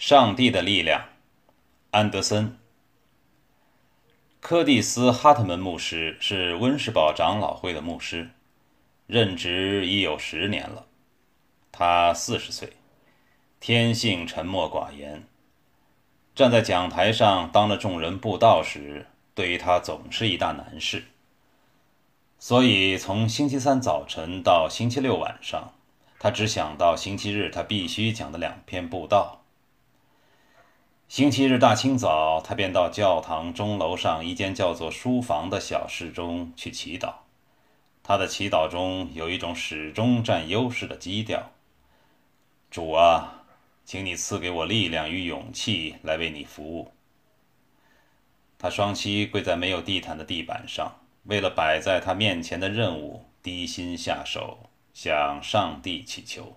上帝的力量，安德森。柯蒂斯·哈特门牧师是温士堡长老会的牧师，任职已有十年了。他四十岁，天性沉默寡言。站在讲台上当着众人布道时，对于他总是一大难事。所以从星期三早晨到星期六晚上，他只想到星期日他必须讲的两篇布道。星期日大清早，他便到教堂钟楼上一间叫做书房的小室中去祈祷。他的祈祷中有一种始终占优势的基调：“主啊，请你赐给我力量与勇气来为你服务。”他双膝跪在没有地毯的地板上，为了摆在他面前的任务，低心下手，向上帝祈求。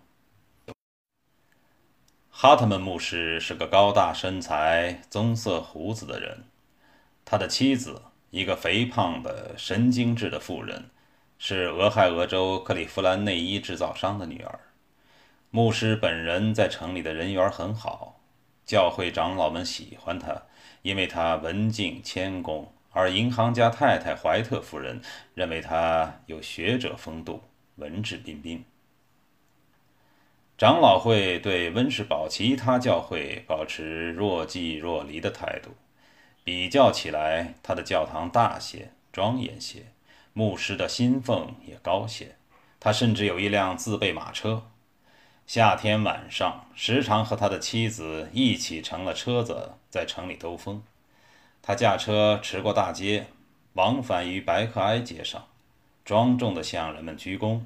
哈特门牧师是个高大身材、棕色胡子的人。他的妻子，一个肥胖的、神经质的妇人，是俄亥俄州克利夫兰内衣制造商的女儿。牧师本人在城里的人缘很好，教会长老们喜欢他，因为他文静谦恭；而银行家太太怀特夫人认为他有学者风度，文质彬彬。长老会对温士堡其他教会保持若即若离的态度。比较起来，他的教堂大些、庄严些，牧师的薪俸也高些。他甚至有一辆自备马车，夏天晚上时常和他的妻子一起乘了车子在城里兜风。他驾车驰过大街，往返于白克埃街上，庄重地向人们鞠躬。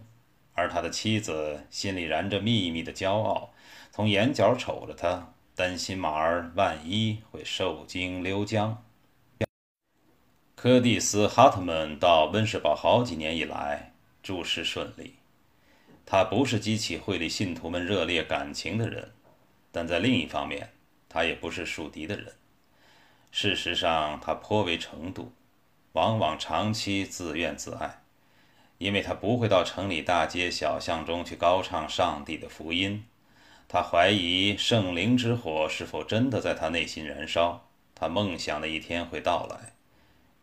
而他的妻子心里燃着秘密的骄傲，从眼角瞅着他，担心马儿万一会受惊溜缰。柯蒂斯·哈特曼到温士堡好几年以来，诸事顺利。他不是激起会里信徒们热烈感情的人，但在另一方面，他也不是树敌的人。事实上，他颇为程度，往往长期自怨自艾。因为他不会到城里大街小巷中去高唱上帝的福音，他怀疑圣灵之火是否真的在他内心燃烧。他梦想的一天会到来。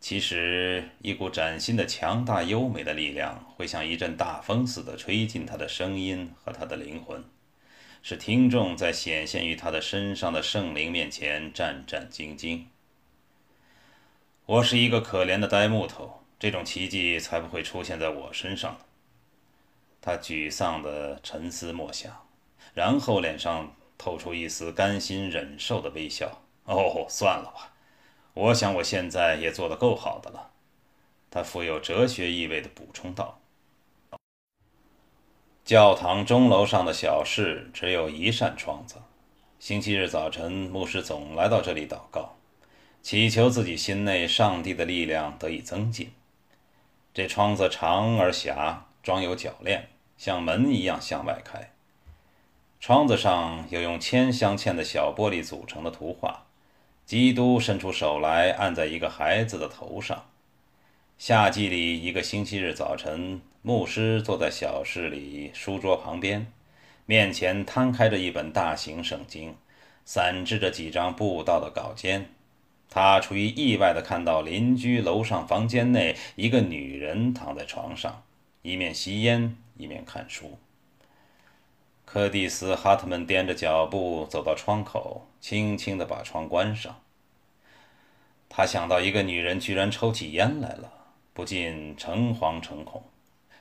其实，一股崭新的、强大、优美的力量会像一阵大风似的吹进他的声音和他的灵魂，使听众在显现于他的身上的圣灵面前战战兢兢。我是一个可怜的呆木头。这种奇迹才不会出现在我身上呢。他沮丧地沉思默想，然后脸上透出一丝甘心忍受的微笑。哦，算了吧，我想我现在也做得够好的了。他富有哲学意味地补充道：“教堂钟楼上的小室只有一扇窗子。星期日早晨，牧师总来到这里祷告，祈求自己心内上帝的力量得以增进。”这窗子长而狭，装有铰链，像门一样向外开。窗子上有用铅镶嵌的小玻璃组成的图画，基督伸出手来按在一个孩子的头上。夏季里一个星期日早晨，牧师坐在小室里书桌旁边，面前摊开着一本大型圣经，散置着几张布道的稿件。他出于意外地看到邻居楼上房间内一个女人躺在床上，一面吸烟一面看书。柯蒂斯·哈特曼踮着脚步走到窗口，轻轻地把窗关上。他想到一个女人居然抽起烟来了，不禁诚惶诚恐；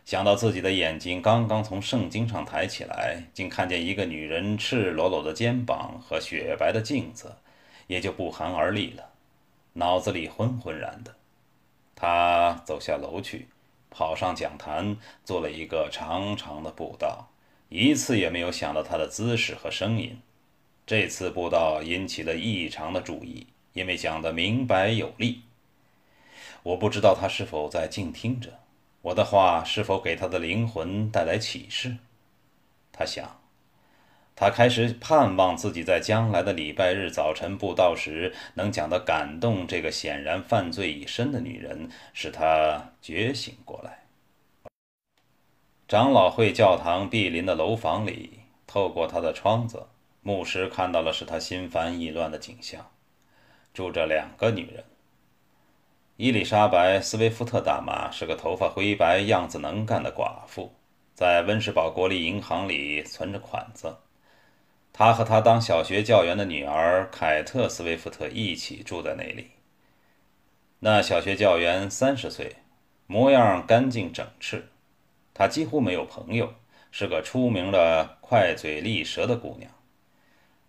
想到自己的眼睛刚刚从圣经上抬起来，竟看见一个女人赤裸裸的肩膀和雪白的镜子，也就不寒而栗了。脑子里昏昏然的，他走下楼去，跑上讲坛，做了一个长长的步道，一次也没有想到他的姿势和声音。这次步道引起了异常的注意，因为讲得明白有力。我不知道他是否在静听着，我的话是否给他的灵魂带来启示。他想。他开始盼望自己在将来的礼拜日早晨布道时，能讲得感动这个显然犯罪已深的女人，使她觉醒过来。长老会教堂毗邻的楼房里，透过他的窗子，牧师看到了使他心烦意乱的景象：住着两个女人。伊丽莎白·斯威夫特大妈是个头发灰白、样子能干的寡妇，在温士堡国立银行里存着款子。他和他当小学教员的女儿凯特·斯威夫特一起住在那里。那小学教员三十岁，模样干净整饬。她几乎没有朋友，是个出名的快嘴利舌的姑娘。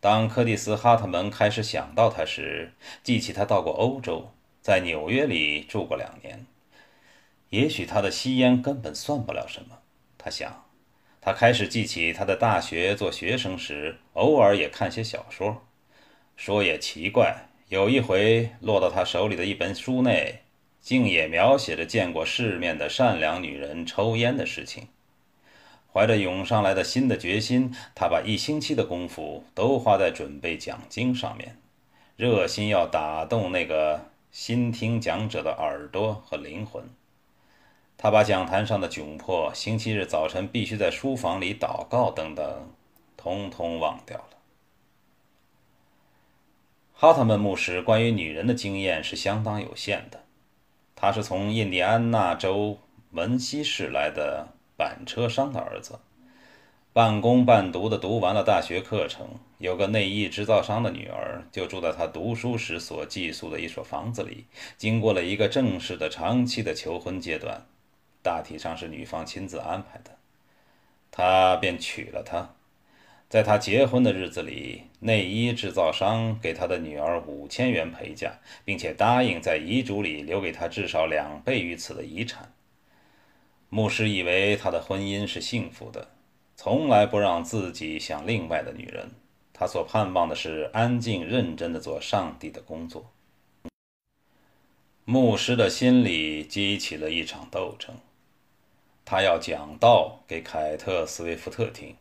当柯蒂斯·哈特门开始想到她时，记起她到过欧洲，在纽约里住过两年。也许她的吸烟根本算不了什么，他想。他开始记起他在大学做学生时，偶尔也看些小说。说也奇怪，有一回落到他手里的一本书内，竟也描写着见过世面的善良女人抽烟的事情。怀着涌上来的新的决心，他把一星期的功夫都花在准备讲经上面，热心要打动那个新听讲者的耳朵和灵魂。他把讲坛上的窘迫、星期日早晨必须在书房里祷告等等，通通忘掉了。哈特曼牧师关于女人的经验是相当有限的，他是从印第安纳州文西市来的。板车商的儿子，半工半读的读完了大学课程，有个内衣制造商的女儿，就住在他读书时所寄宿的一所房子里。经过了一个正式的、长期的求婚阶段，大体上是女方亲自安排的，他便娶了她。在他结婚的日子里，内衣制造商给他的女儿五千元陪嫁，并且答应在遗嘱里留给他至少两倍于此的遗产。牧师以为他的婚姻是幸福的，从来不让自己想另外的女人。他所盼望的是安静认真的做上帝的工作。牧师的心里激起了一场斗争，他要讲道给凯特·斯威夫特听，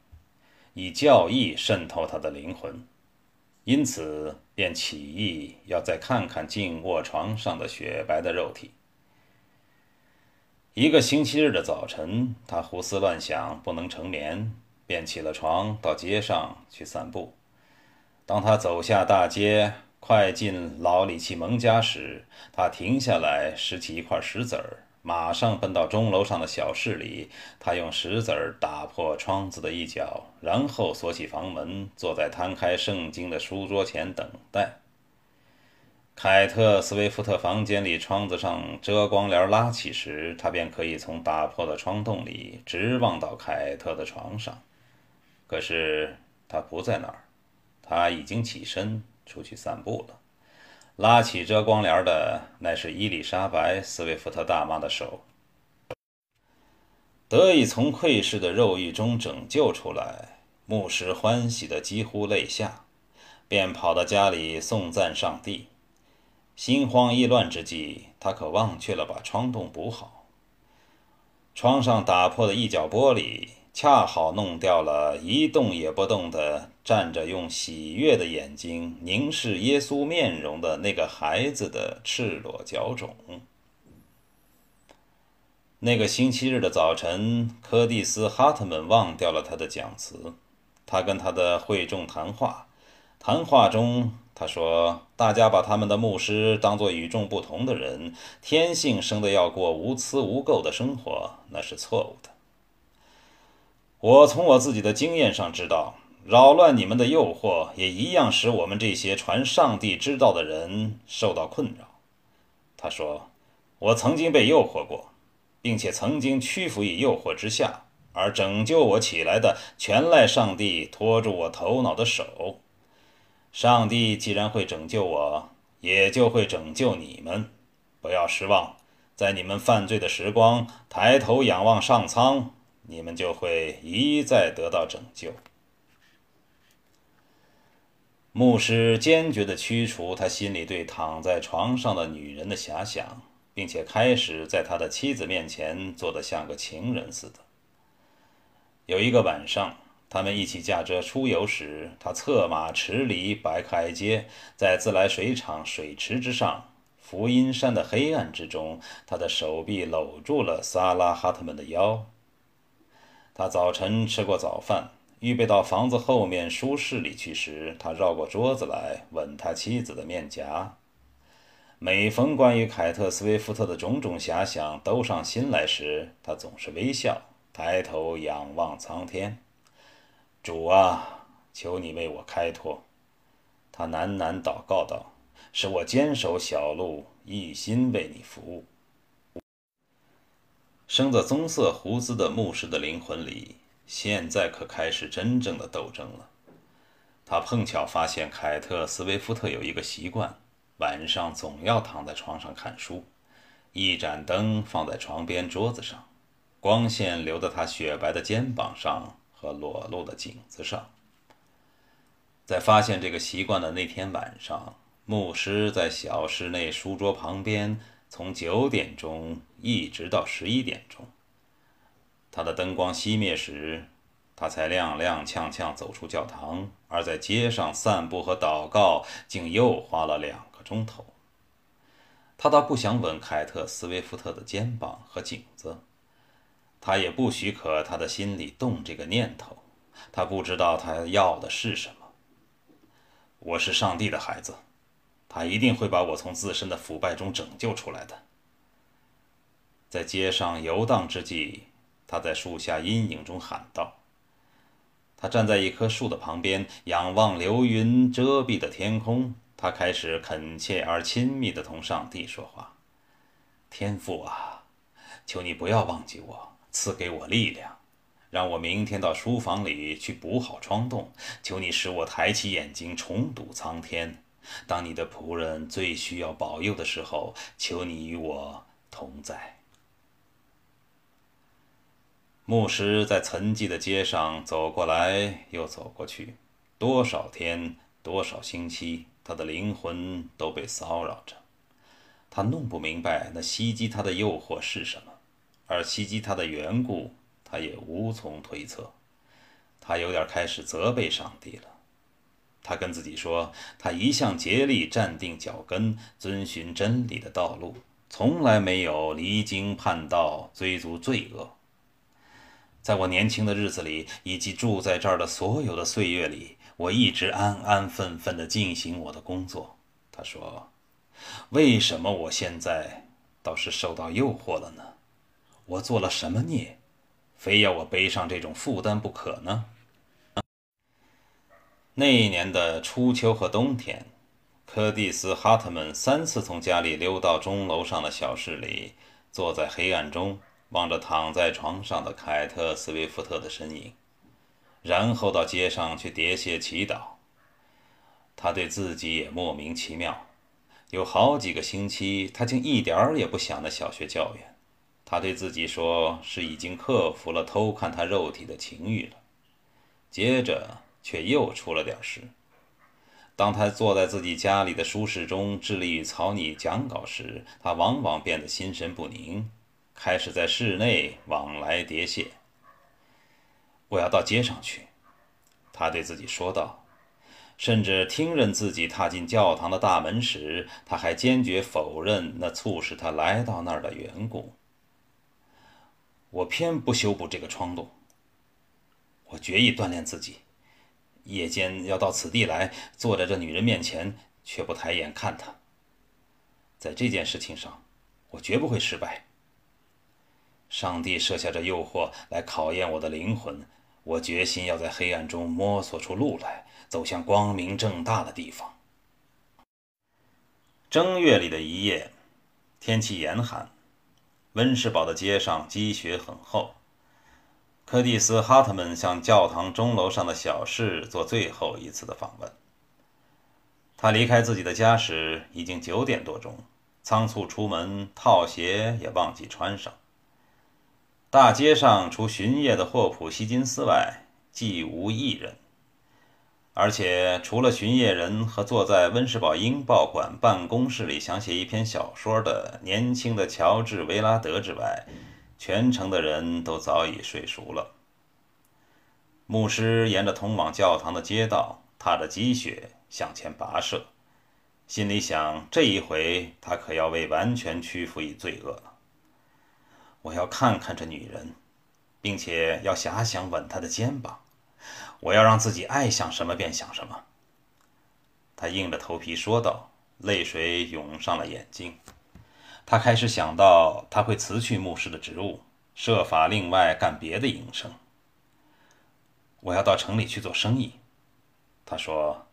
以教义渗透他的灵魂，因此便起意要再看看静卧床上的雪白的肉体。一个星期日的早晨，他胡思乱想，不能成眠，便起了床，到街上去散步。当他走下大街，快进老里奇蒙家时，他停下来，拾起一块石子儿，马上奔到钟楼上的小室里。他用石子儿打破窗子的一角，然后锁起房门，坐在摊开圣经的书桌前等待。凯特·斯威夫特房间里窗子上遮光帘拉起时，他便可以从打破的窗洞里直望到凯特的床上。可是他不在那儿，他已经起身出去散步了。拉起遮光帘的乃是伊丽莎白·斯威夫特大妈的手。得以从窥视的肉欲中拯救出来，牧师欢喜的几乎泪下，便跑到家里颂赞上帝。心慌意乱之际，他可忘却了把窗洞补好。窗上打破的一角玻璃，恰好弄掉了一动也不动的站着，用喜悦的眼睛凝视耶稣面容的那个孩子的赤裸脚肿。那个星期日的早晨，柯蒂斯·哈特曼忘掉了他的讲词，他跟他的会众谈话，谈话中。他说：“大家把他们的牧师当作与众不同的人，天性生的要过无疵无垢的生活，那是错误的。我从我自己的经验上知道，扰乱你们的诱惑也一样使我们这些传上帝之道的人受到困扰。”他说：“我曾经被诱惑过，并且曾经屈服于诱惑之下，而拯救我起来的全赖上帝托住我头脑的手。”上帝既然会拯救我，也就会拯救你们。不要失望，在你们犯罪的时光，抬头仰望上苍，你们就会一再得到拯救。牧师坚决地驱除他心里对躺在床上的女人的遐想，并且开始在他的妻子面前做得像个情人似的。有一个晚上。他们一起驾车出游时，他策马驰离白克埃街，在自来水厂水池之上，福音山的黑暗之中，他的手臂搂住了萨拉哈特们的腰。他早晨吃过早饭，预备到房子后面书室里去时，他绕过桌子来吻他妻子的面颊。每逢关于凯特·斯威夫特的种种遐想都上心来时，他总是微笑，抬头仰望苍天。主啊，求你为我开脱！他喃喃祷告道：“使我坚守小路，一心为你服务。”生着棕色胡子的牧师的灵魂里，现在可开始真正的斗争了。他碰巧发现凯特·斯威夫特有一个习惯。晚上总要躺在床上看书，一盏灯放在床边桌子上，光线流到他雪白的肩膀上和裸露的颈子上。在发现这个习惯的那天晚上，牧师在小室内书桌旁边，从九点钟一直到十一点钟。他的灯光熄灭时。他才踉踉跄跄走出教堂，而在街上散步和祷告，竟又花了两个钟头。他倒不想吻凯特·斯威夫特的肩膀和颈子，他也不许可他的心里动这个念头。他不知道他要的是什么。我是上帝的孩子，他一定会把我从自身的腐败中拯救出来的。在街上游荡之际，他在树下阴影中喊道。他站在一棵树的旁边，仰望流云遮蔽的天空。他开始恳切而亲密地同上帝说话：“天父啊，求你不要忘记我，赐给我力量，让我明天到书房里去补好窗洞。求你使我抬起眼睛重睹苍天。当你的仆人最需要保佑的时候，求你与我同在。”牧师在沉寂的街上走过来又走过去，多少天，多少星期，他的灵魂都被骚扰着。他弄不明白那袭击他的诱惑是什么，而袭击他的缘故，他也无从推测。他有点开始责备上帝了。他跟自己说，他一向竭力站定脚跟，遵循真理的道路，从来没有离经叛道，追逐罪恶。在我年轻的日子里，以及住在这儿的所有的岁月里，我一直安安分分地进行我的工作。他说：“为什么我现在倒是受到诱惑了呢？我做了什么孽，非要我背上这种负担不可呢？”那一年的初秋和冬天，柯蒂斯·哈特曼三次从家里溜到钟楼上的小室里，坐在黑暗中。望着躺在床上的凯特·斯威夫特的身影，然后到街上去喋血祈祷。他对自己也莫名其妙，有好几个星期，他竟一点儿也不想那小学教员。他对自己说是已经克服了偷看他肉体的情欲了。接着却又出了点事。当他坐在自己家里的书室中致力于草拟讲稿时，他往往变得心神不宁。开始在室内往来喋血。我要到街上去，他对自己说道。甚至听任自己踏进教堂的大门时，他还坚决否认那促使他来到那儿的缘故。我偏不修补这个窗洞。我决意锻炼自己，夜间要到此地来，坐在这女人面前，却不抬眼看她。在这件事情上，我绝不会失败。上帝设下这诱惑来考验我的灵魂，我决心要在黑暗中摸索出路来，走向光明正大的地方。正月里的一夜，天气严寒，温士堡的街上积雪很厚。柯蒂斯·哈特曼向教堂钟楼上的小室做最后一次的访问。他离开自己的家时已经九点多钟，仓促出门，套鞋也忘记穿上。大街上除巡夜的霍普希金斯外，既无一人。而且除了巡夜人和坐在温士堡英报馆办公室里想写一篇小说的年轻的乔治·维拉德之外，全城的人都早已睡熟了。牧师沿着通往教堂的街道，踏着积雪向前跋涉，心里想：这一回他可要为完全屈服于罪恶了。我要看看这女人，并且要遐想吻她的肩膀。我要让自己爱想什么便想什么。”他硬着头皮说道，泪水涌上了眼睛。他开始想到，他会辞去牧师的职务，设法另外干别的营生。我要到城里去做生意，他说。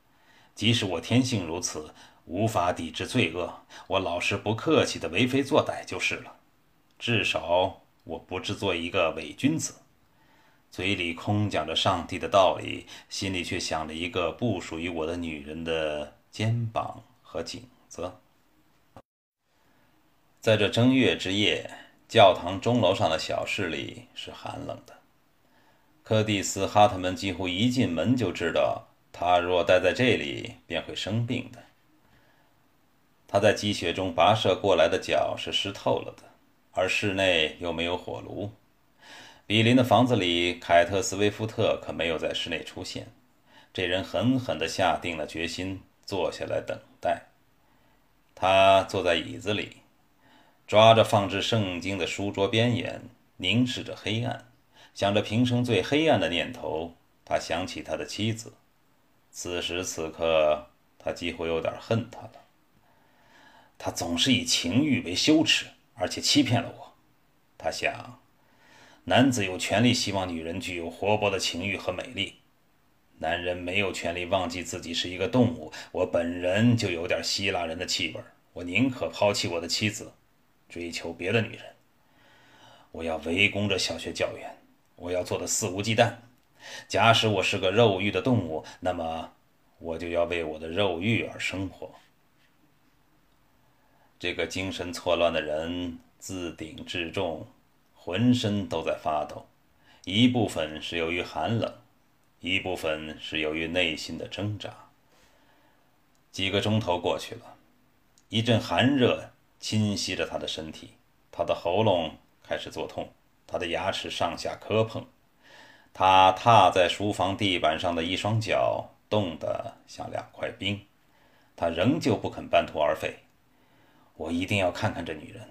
即使我天性如此，无法抵制罪恶，我老实不客气的为非作歹就是了。至少我不制作一个伪君子，嘴里空讲着上帝的道理，心里却想着一个不属于我的女人的肩膀和颈子。在这正月之夜，教堂钟楼上的小室里是寒冷的。柯蒂斯·哈特们几乎一进门就知道。他若待在这里，便会生病的。他在积雪中跋涉过来的脚是湿透了的，而室内又没有火炉。比邻的房子里，凯特斯威夫特可没有在室内出现。这人狠狠地下定了决心，坐下来等待。他坐在椅子里，抓着放置圣经的书桌边沿，凝视着黑暗，想着平生最黑暗的念头。他想起他的妻子。此时此刻，他几乎有点恨他了。他总是以情欲为羞耻，而且欺骗了我。他想，男子有权利希望女人具有活泼的情欲和美丽，男人没有权利忘记自己是一个动物。我本人就有点希腊人的气味，我宁可抛弃我的妻子，追求别的女人。我要围攻着小学教员，我要做的肆无忌惮。假使我是个肉欲的动物，那么我就要为我的肉欲而生活。这个精神错乱的人自顶至重，浑身都在发抖，一部分是由于寒冷，一部分是由于内心的挣扎。几个钟头过去了，一阵寒热侵袭着他的身体，他的喉咙开始作痛，他的牙齿上下磕碰。他踏在书房地板上的一双脚冻得像两块冰，他仍旧不肯半途而废。我一定要看看这女人，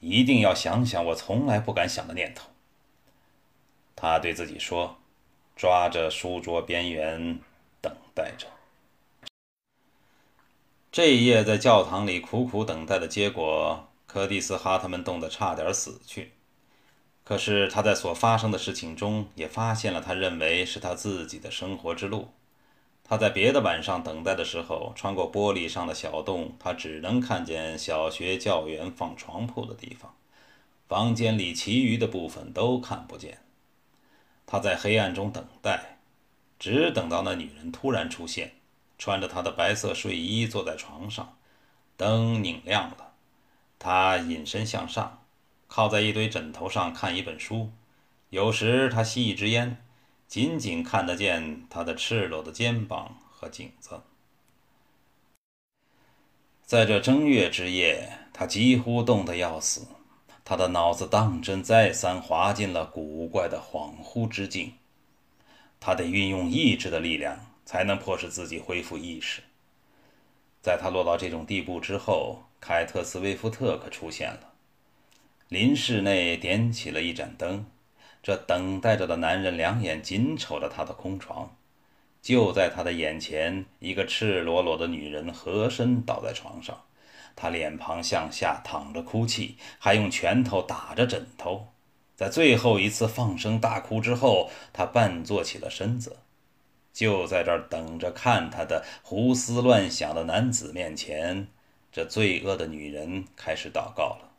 一定要想想我从来不敢想的念头。他对自己说，抓着书桌边缘等待着。这一夜在教堂里苦苦等待的结果，柯蒂斯·哈特们冻得差点死去。可是他在所发生的事情中也发现了他认为是他自己的生活之路。他在别的晚上等待的时候，穿过玻璃上的小洞，他只能看见小学教员放床铺的地方，房间里其余的部分都看不见。他在黑暗中等待，只等到那女人突然出现，穿着她的白色睡衣坐在床上，灯拧亮了，他隐身向上。靠在一堆枕头上看一本书，有时他吸一支烟，仅仅看得见他的赤裸的肩膀和颈子。在这正月之夜，他几乎冻得要死，他的脑子当真再三滑进了古怪的恍惚之境。他得运用意志的力量，才能迫使自己恢复意识。在他落到这种地步之后，凯特斯威夫特可出现了。临室内点起了一盏灯，这等待着的男人两眼紧瞅着他的空床。就在他的眼前，一个赤裸裸的女人合身倒在床上，她脸庞向下躺着哭泣，还用拳头打着枕头。在最后一次放声大哭之后，她半坐起了身子。就在这等着看他的胡思乱想的男子面前，这罪恶的女人开始祷告了。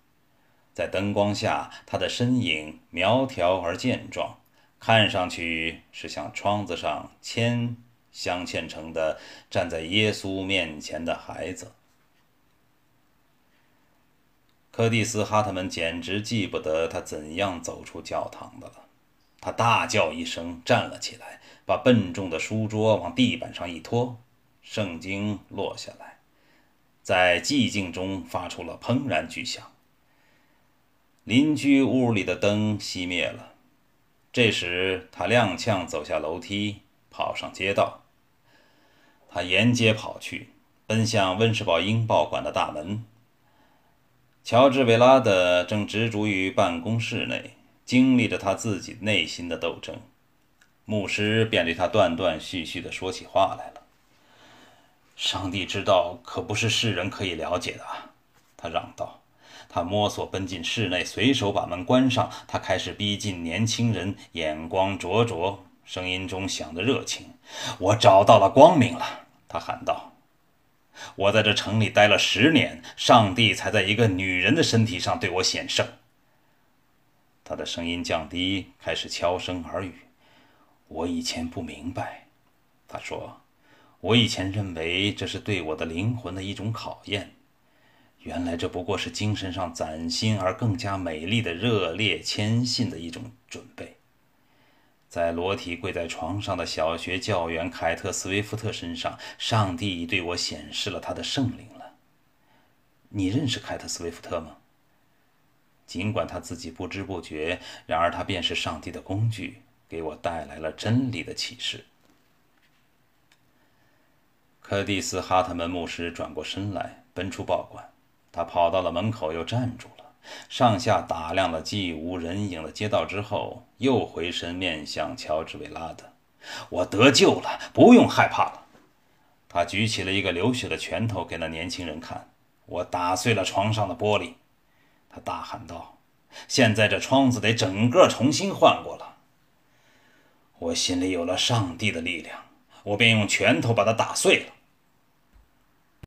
在灯光下，他的身影苗条而健壮，看上去是像窗子上铅镶嵌成的站在耶稣面前的孩子。柯蒂斯·哈特们简直记不得他怎样走出教堂的了。他大叫一声，站了起来，把笨重的书桌往地板上一拖，圣经落下来，在寂静中发出了砰然巨响。邻居屋里的灯熄灭了，这时他踉跄走下楼梯，跑上街道。他沿街跑去，奔向温士堡英报馆的大门。乔治·维拉德正执着于办公室内，经历着他自己内心的斗争。牧师便对他断断续续地说起话来了。上帝之道可不是世人可以了解的！他嚷道。他摸索奔进室内，随手把门关上。他开始逼近年轻人，眼光灼灼，声音中响着热情。我找到了光明了，他喊道。我在这城里待了十年，上帝才在一个女人的身体上对我显圣。他的声音降低，开始悄声耳语。我以前不明白，他说，我以前认为这是对我的灵魂的一种考验。原来这不过是精神上崭新而更加美丽的热烈谦信的一种准备。在裸体跪在床上的小学教员凯特·斯威夫特身上，上帝已对我显示了他的圣灵了。你认识凯特·斯威夫特吗？尽管他自己不知不觉，然而他便是上帝的工具，给我带来了真理的启示。柯蒂斯·哈特门牧师转过身来，奔出报馆。他跑到了门口，又站住了，上下打量了既无人影的街道之后，又回身面向乔治·维拉德：“我得救了，不用害怕了。”他举起了一个流血的拳头给那年轻人看：“我打碎了床上的玻璃。”他大喊道：“现在这窗子得整个重新换过了。”我心里有了上帝的力量，我便用拳头把它打碎了。